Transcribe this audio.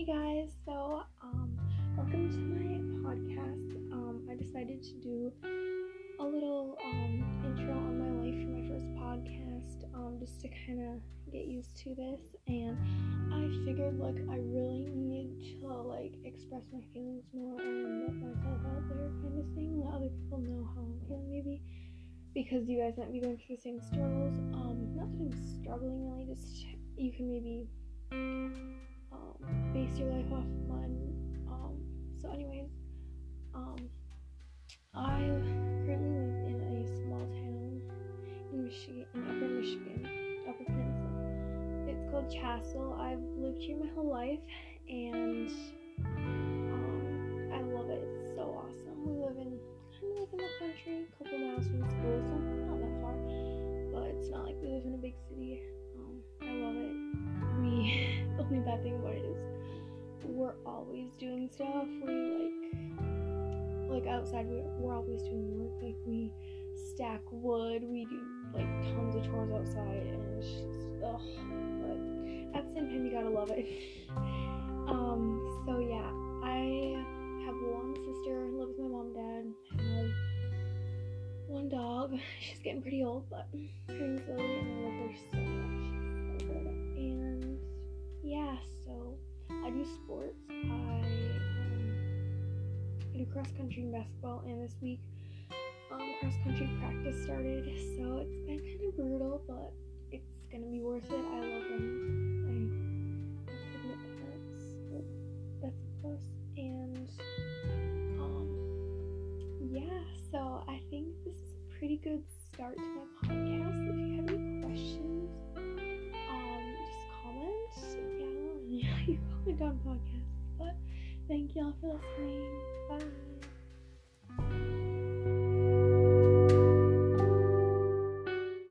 Hey guys, so um, welcome to my podcast. Um, I decided to do a little um, intro on my life for my first podcast, um, just to kind of get used to this. And I figured like I really need to like express my feelings more and let myself out there, kind of thing, let other people know how I'm feeling, maybe because you guys might be going through the same struggles. Um, not that I'm struggling really, just you can maybe um um, so, anyways, um, I currently live in a small town in Michigan, in Upper Michigan, Upper Peninsula. It's called Chassell. I've lived here my whole life, and um, I love it. It's so awesome. We live in kind of like in the country, always doing stuff. We like like outside we we're always doing work. Like we stack wood, we do like tons of chores outside and it's just ugh. But at the same time you gotta love it. um so yeah, I have one sister, live with my mom and dad, have one dog. She's getting pretty old, but and I love her so much. And yeah, so I do sports. I do cross country and basketball, and this week um, cross country practice started. So it's been kind of brutal, but it's gonna be worth it. I love them. I admit that's a. And um, yeah, so I think this is a pretty good start to my podcast. If you have any questions, um, just comment. Yeah, yeah, you comment on podcasts. Thank y'all for listening. Bye.